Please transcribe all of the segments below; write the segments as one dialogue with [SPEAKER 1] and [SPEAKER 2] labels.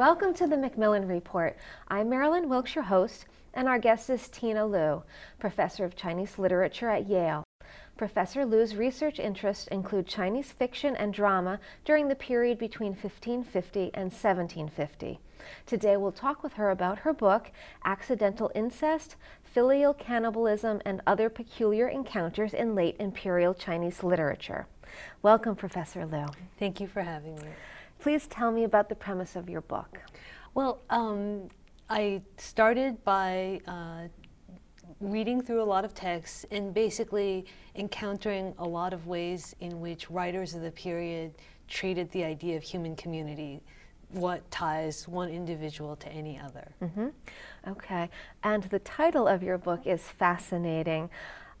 [SPEAKER 1] Welcome to the Macmillan Report. I'm Marilyn Wilkes, your host, and our guest is Tina Lu, professor of Chinese literature at Yale. Professor Lu's research interests include Chinese fiction and drama during the period between 1550 and 1750. Today we'll talk with her about her book, Accidental Incest Filial Cannibalism and Other Peculiar Encounters in Late Imperial Chinese Literature. Welcome, Professor Lu.
[SPEAKER 2] Thank you for having me.
[SPEAKER 1] Please tell me about the premise of your book.
[SPEAKER 2] Well, um, I started by uh, reading through a lot of texts and basically encountering a lot of ways in which writers of the period treated the idea of human community, what ties one individual to any other.
[SPEAKER 1] Mm-hmm. Okay, and the title of your book is fascinating.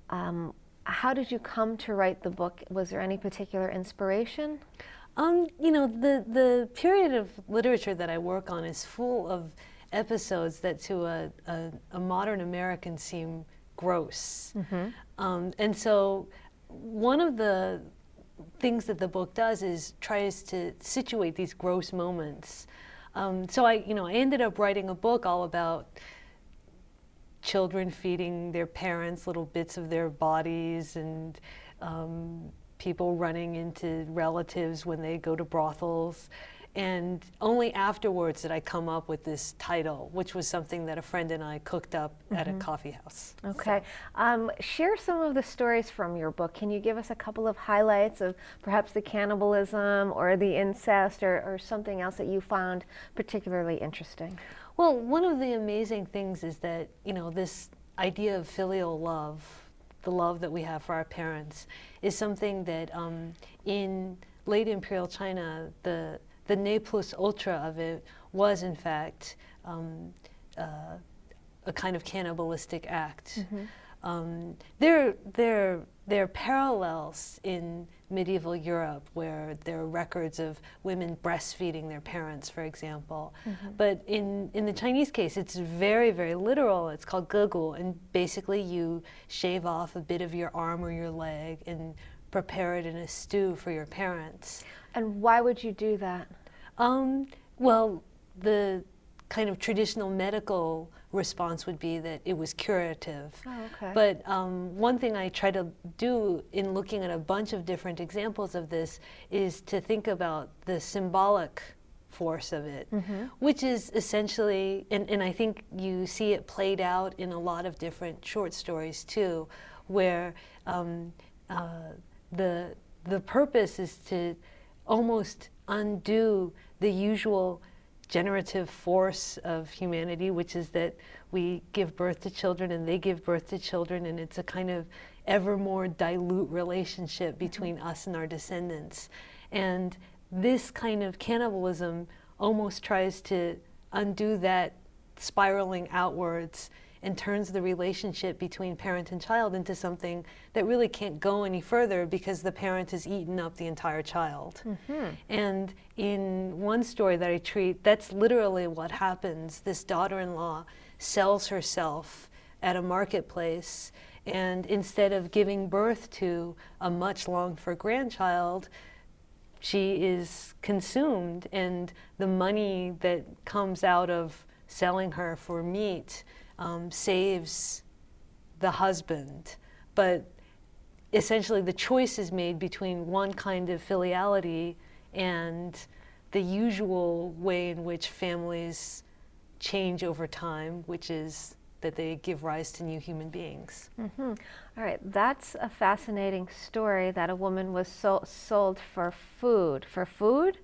[SPEAKER 1] Um, how did you come to write the book? Was there any particular inspiration?
[SPEAKER 2] Um, you know, the, the period of literature that I work on is full of episodes that to a, a, a modern American seem gross. Mm-hmm. Um, and so one of the things that the book does is tries to situate these gross moments. Um, so I, you know, I ended up writing a book all about children feeding their parents little bits of their bodies and um, people running into relatives when they go to brothels. And only afterwards did I come up with this title, which was something that a friend and I cooked up mm-hmm. at a mm-hmm. coffee house.
[SPEAKER 1] Okay. So. Um, share some of the stories from your book. Can you give us a couple of highlights of perhaps the cannibalism or the incest or, or something else that you found particularly interesting?
[SPEAKER 2] Well, one of the amazing things is that, you know, this idea of filial love, the love that we have for our parents, is something that um, in late imperial China, the, the ne plus ultra of it was, in fact, um, uh, a kind of cannibalistic act. Mm-hmm. Um, there, there, there are parallels in medieval Europe where there are records of women breastfeeding their parents, for example. Mm-hmm. But in, in the Chinese case, it's very, very literal. It's called gegu, and basically you shave off a bit of your arm or your leg and prepare it in a stew for your parents.
[SPEAKER 1] And why would you do that?
[SPEAKER 2] Um, well, the kind of traditional medical response would be that it was curative.
[SPEAKER 1] Oh, okay.
[SPEAKER 2] But um, one thing I try to do in looking at a bunch of different examples of this is to think about the symbolic force of it, mm-hmm. which is essentially, and, and I think you see it played out in a lot of different short stories too, where um, uh, the the purpose is to almost undo the usual generative force of humanity, which is that we give birth to children and they give birth to children, and it's a kind of ever more dilute relationship mm-hmm. between us and our descendants. And this kind of cannibalism almost tries to undo that spiraling outwards and turns the relationship between parent and child into something that really can't go any further because the parent has eaten up the entire child. Mm-hmm. And in one story that I treat, that's literally what happens. This daughter in law sells herself at a marketplace, and instead of giving birth to a much longed for grandchild, she is consumed, and the money that comes out of selling her for meat um, saves the husband. But essentially, the choice is made between one kind of filiality and the usual way in which families change over time, which is that they give rise to new human beings.
[SPEAKER 1] Mm-hmm. All right, that's a fascinating story that a woman was so- sold for food. For food?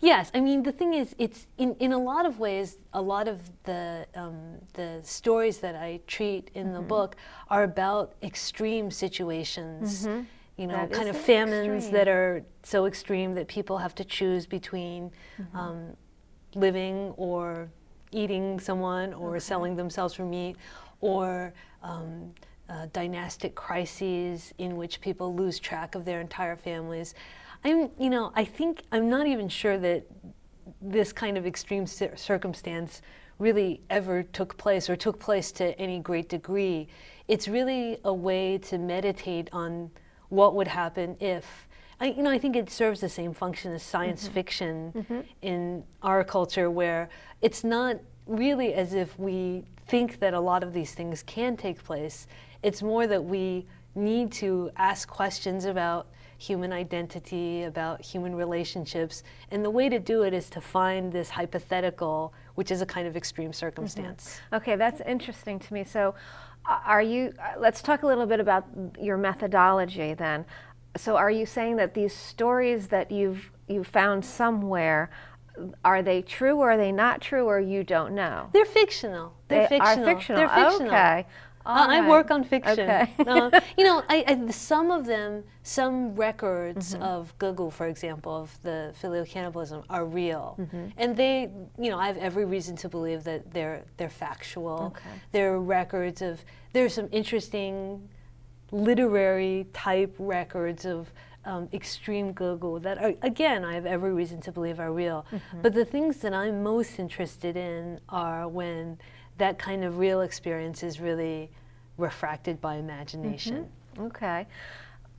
[SPEAKER 2] Yes, I mean the thing is, it's in, in a lot of ways, a lot of the um, the stories that I treat in mm-hmm. the book are about extreme situations. Mm-hmm. You know, that kind of famines extreme. that are so extreme that people have to choose between mm-hmm. um, living or eating someone or okay. selling themselves for meat, or um, uh, dynastic crises in which people lose track of their entire families. I'm, you know, I think I'm not even sure that this kind of extreme circumstance really ever took place or took place to any great degree. It's really a way to meditate on what would happen if, I, you know, I think it serves the same function as science mm-hmm. fiction mm-hmm. in our culture, where it's not really as if we think that a lot of these things can take place. It's more that we need to ask questions about human identity, about human relationships. And the way to do it is to find this hypothetical, which is a kind of extreme circumstance.
[SPEAKER 1] Mm-hmm. Okay, that's interesting to me. So, are you, uh, let's talk a little bit about your methodology then. So, are you saying that these stories that you've, you've found somewhere, are they true or are they not true or you don't know?
[SPEAKER 2] They're fictional. They're
[SPEAKER 1] they
[SPEAKER 2] fictional.
[SPEAKER 1] Are fictional.
[SPEAKER 2] They're fictional.
[SPEAKER 1] Okay.
[SPEAKER 2] Right. I work on fiction. Okay. uh, you know, I, I, some of them, some records mm-hmm. of gegu, for example, of the filial cannibalism, are real, mm-hmm. and they, you know, I have every reason to believe that they're they're factual. Okay. They're records of. There's some interesting literary type records of um, extreme gegu that are, again I have every reason to believe are real. Mm-hmm. But the things that I'm most interested in are when that kind of real experience is really refracted by imagination.
[SPEAKER 1] Mm-hmm. Okay.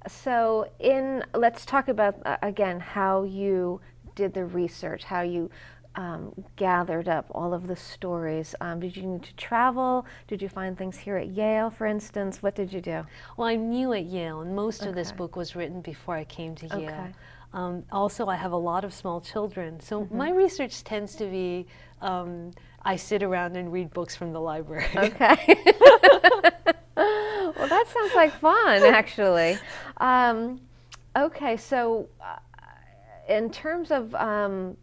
[SPEAKER 1] So, in let's talk about uh, again how you did the research, how you um, gathered up all of the stories. Um, did you need to travel? Did you find things here at Yale, for instance? What did you do?
[SPEAKER 2] Well, I'm new at Yale, and most okay. of this book was written before I came to Yale. Um, also, I have a lot of small children, so mm-hmm. my research tends to be um, I sit around and read books from the library.
[SPEAKER 1] Okay. well, that sounds like fun, actually. Um, okay, so uh, in terms of um,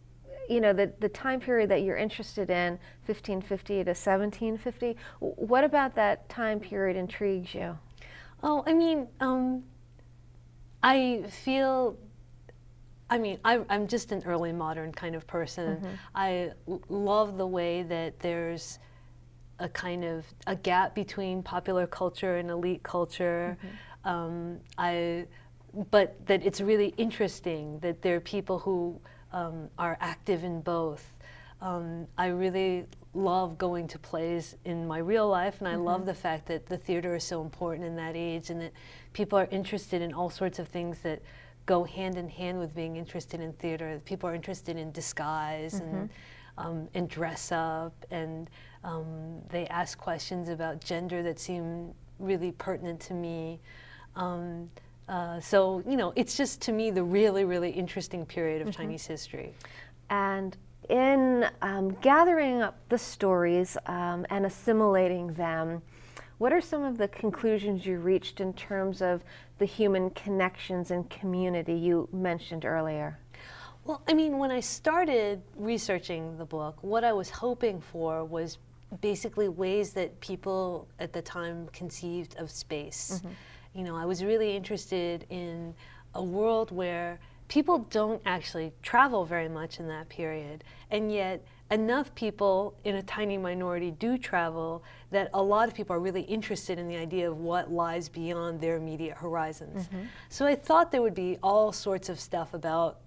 [SPEAKER 1] you know the, the time period that you're interested in 1550 to 1750 what about that time period intrigues you
[SPEAKER 2] oh i mean um, i feel I mean, I, am just an early modern kind of person. Mm-hmm. I l- love the way that there's a kind of a gap between popular culture and elite culture. Mm-hmm. Um, I, but that it's really interesting that there are people who um, are active in both. Um, I really love going to plays in my real life, and I mm-hmm. love the fact that the theater is so important in that age, and that people are interested in all sorts of things that go hand in hand with being interested in theater. People are interested in disguise mm-hmm. and um, and dress up, and um, they ask questions about gender that seem really pertinent to me. Um, uh, so you know, it's just to me the really really interesting period of mm-hmm. Chinese history.
[SPEAKER 1] And in um, gathering up the stories um, and assimilating them. What are some of the conclusions you reached in terms of the human connections and community you mentioned earlier?
[SPEAKER 2] Well, I mean, when I started researching the book, what I was hoping for was basically ways that people at the time conceived of space. Mm-hmm. You know, I was really interested in a world where people don't actually travel very much in that period, and yet enough people in a tiny minority do travel that a lot of people are really interested in the idea of what lies beyond their immediate horizons. Mm-hmm. So I thought there would be all sorts of stuff about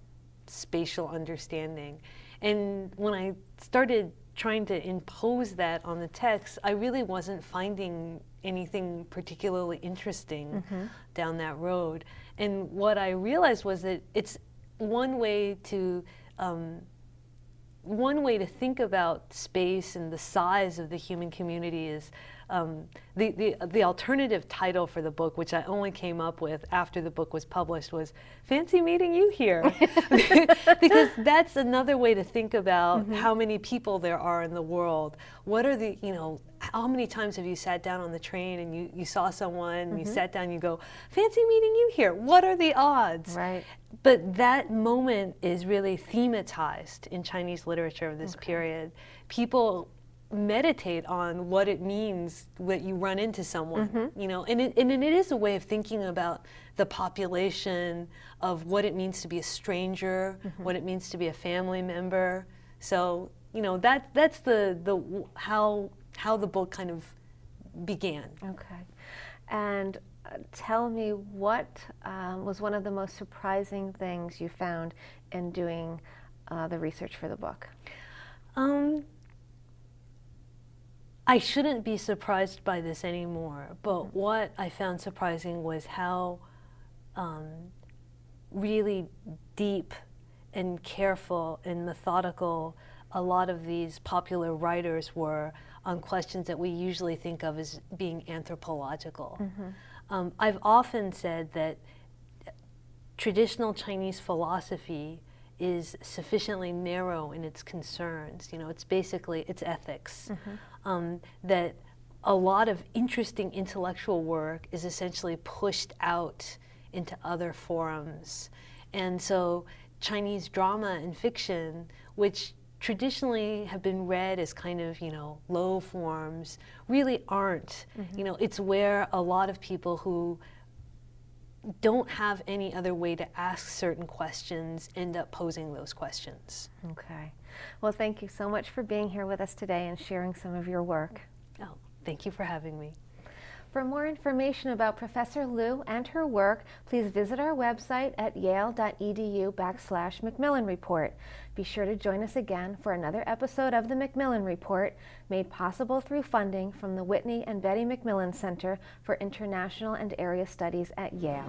[SPEAKER 2] spatial understanding. And when I started trying to impose that on the text, I really wasn't finding anything particularly interesting mm-hmm. down that road. And what I realized was that it's one way to um, one way to think about space and the size of the human community is um, the, the, the alternative title for the book, which I only came up with after the book was published, was Fancy Meeting You Here. because that's another way to think about mm-hmm. how many people there are in the world. What are the, you know, how many times have you sat down on the train and you, you saw someone, mm-hmm. you sat down, you go, Fancy meeting you here. What are the odds?
[SPEAKER 1] Right.
[SPEAKER 2] But that moment is really thematized in Chinese literature of this okay. period. People meditate on what it means that you run into someone mm-hmm. you know? And it, and it is a way of thinking about the population of what it means to be a stranger mm-hmm. what it means to be a family member. So you know that that's the the how how the book kind of began.
[SPEAKER 1] Okay. And uh, tell me what um, was one of the most surprising things you found in doing uh, the research for the book?
[SPEAKER 2] Um, I shouldn't be surprised by this anymore, but what I found surprising was how um, really deep and careful and methodical a lot of these popular writers were on questions that we usually think of as being anthropological. Mm-hmm. Um, I've often said that traditional Chinese philosophy is sufficiently narrow in its concerns. You know, it's basically it's ethics. Mm-hmm. Um, that a lot of interesting intellectual work is essentially pushed out into other forums, and so Chinese drama and fiction, which traditionally have been read as kind of you know low forms, really aren't. Mm-hmm. You know, it's where a lot of people who don't have any other way to ask certain questions end up posing those questions.
[SPEAKER 1] Okay. Well, thank you so much for being here with us today and sharing some of your work.
[SPEAKER 2] Oh, thank you for having me.
[SPEAKER 1] For more information about Professor Lu and her work, please visit our website at yale.edu backslash Macmillan Report. Be sure to join us again for another episode of the Macmillan Report, made possible through funding from the Whitney and Betty Macmillan Center for International and Area Studies at Yale.